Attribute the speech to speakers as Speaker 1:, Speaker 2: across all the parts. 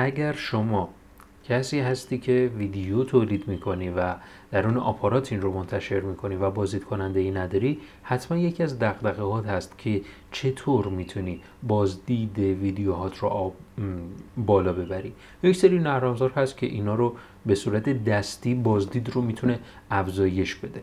Speaker 1: اگر شما کسی هستی که ویدیو تولید می‌کنی و در اون آپارات این رو منتشر می‌کنی و بازدید کننده ای نداری حتما یکی از دقدقه هست که چطور می‌تونی بازدید ویدیوهات رو بالا ببری. یک سری نرمافزار هست که اینا رو به صورت دستی بازدید رو می‌تونه افزایش بده.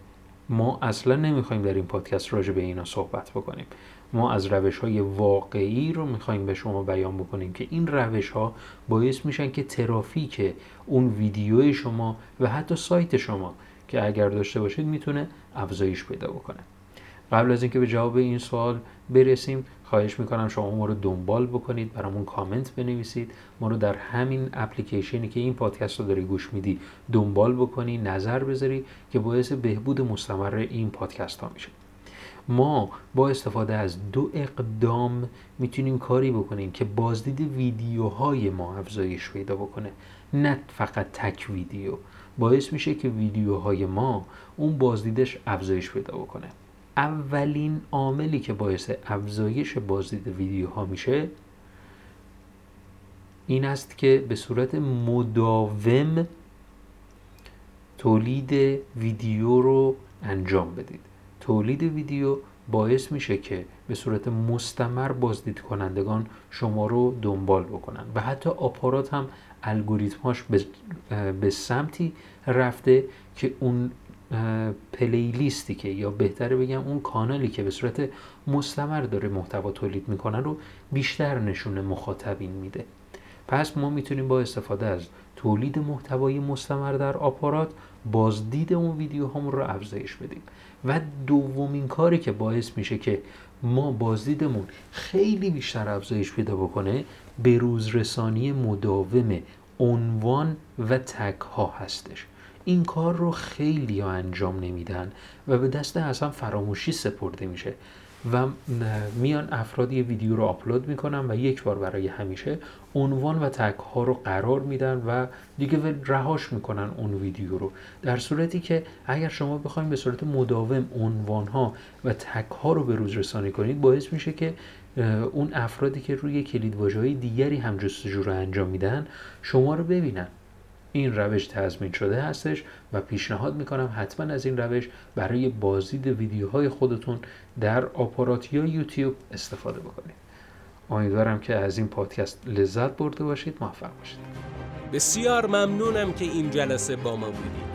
Speaker 1: ما اصلا نمی‌خوایم در این پادکست راجع به اینا صحبت بکنیم. ما از روش های واقعی رو می‌خوایم به شما بیان بکنیم که این روش ها باعث میشن که ترافیک اون ویدیو شما و حتی سایت شما که اگر داشته باشید می‌تونه افزایش پیدا بکنه. قبل از اینکه به جواب این سوال برسیم خواهش می‌کنم شما ما رو دنبال بکنید برامون کامنت بنویسید. ما رو در همین اپلیکیشنی که این پادکست رو داری گوش میدی دنبال بکنی نظر بذاری که باعث بهبود مستمر این پادکست ها میشه. ما با استفاده از دو اقدام می‌تونیم کاری بکنیم که بازدید ویدیوهای ما افزایش پیدا بکنه. نه فقط تک ویدیو. باعث میشه که ویدیوهای ما اون بازدیدش افزایش پیدا بکنه. اولین عاملی که باعث افزایش بازدید ویدیوها میشه این است که به صورت مداوم تولید ویدیو رو انجام بدید. تولید ویدیو باعث میشه که به صورت مستمر بازدید کنندگان شما رو دنبال بکنن و حتی آپارات هم الگوریتماش به سمتی رفته که اون پلیلیستی که یا بهتره بگم اون کانالی که به صورت مستمر داره محتوا تولید می‌کنن رو بیشتر نشون مخاطبین میده. پس ما می‌تونیم با استفاده از تولید محتوای مستمر در آپارات بازدید اون ویدیو هم رو افزایش بدیم. و دومین کاری که باعث میشه که ما بازدیدمون خیلی بیشتر افزایش پیدا بکنه به روزرسانی مداوم عنوان و تک ها هستش. این کار رو خیلی ها انجام نمیدن و به دست اصلا فراموشی سپرده میشه و میان افراد ویدیو رو آپلود می‌کنن و یک بار برای همیشه عنوان و تک ها رو قرار میدن و دیگه رهاش می‌کنن اون ویدیو رو. در صورتی که اگر شما بخواید به صورت مداوم عنوان ها و تک ها رو به روز رسانی کنید باعث میشه که اون افرادی که روی کلید دیگری هم جستجو رو انجام میدن شما رو ببینن. این روش تضمین شده هستش و پیشنهاد می‌کنم حتما از این روش برای بازدید ویدیوهای خودتون در آپارات یا یوتیوب استفاده بکنید. امیدوارم که از این پادکست لذت برده باشید موفق باشید.
Speaker 2: بسیار ممنونم که این جلسه با ما بودید.